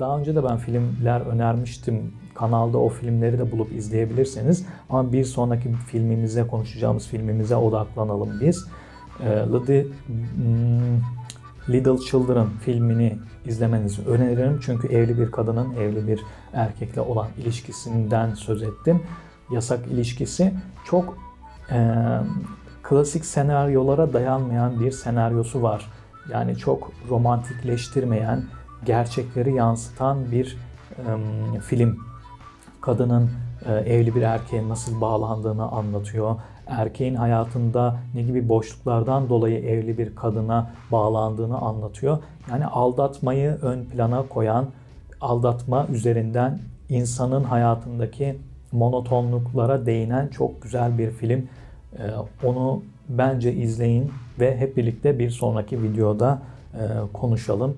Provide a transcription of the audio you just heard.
Daha önce de ben filmler önermiştim. Kanalda o filmleri de bulup izleyebilirsiniz. Ama bir sonraki filmimize, konuşacağımız filmimize odaklanalım biz. Ee, Little, hmm, Little Children filmini izlemenizi öneririm. Çünkü evli bir kadının evli bir erkekle olan ilişkisinden söz ettim. Yasak ilişkisi çok e, klasik senaryolara dayanmayan bir senaryosu var. Yani çok romantikleştirmeyen, gerçekleri yansıtan bir film. Kadının e, evli bir erkeğe nasıl bağlandığını anlatıyor. Erkeğin hayatında ne gibi boşluklardan dolayı evli bir kadına bağlandığını anlatıyor. Yani aldatmayı ön plana koyan, aldatma üzerinden insanın hayatındaki monotonluklara değinen çok güzel bir film. E, onu bence izleyin ve hep birlikte bir sonraki videoda e, konuşalım.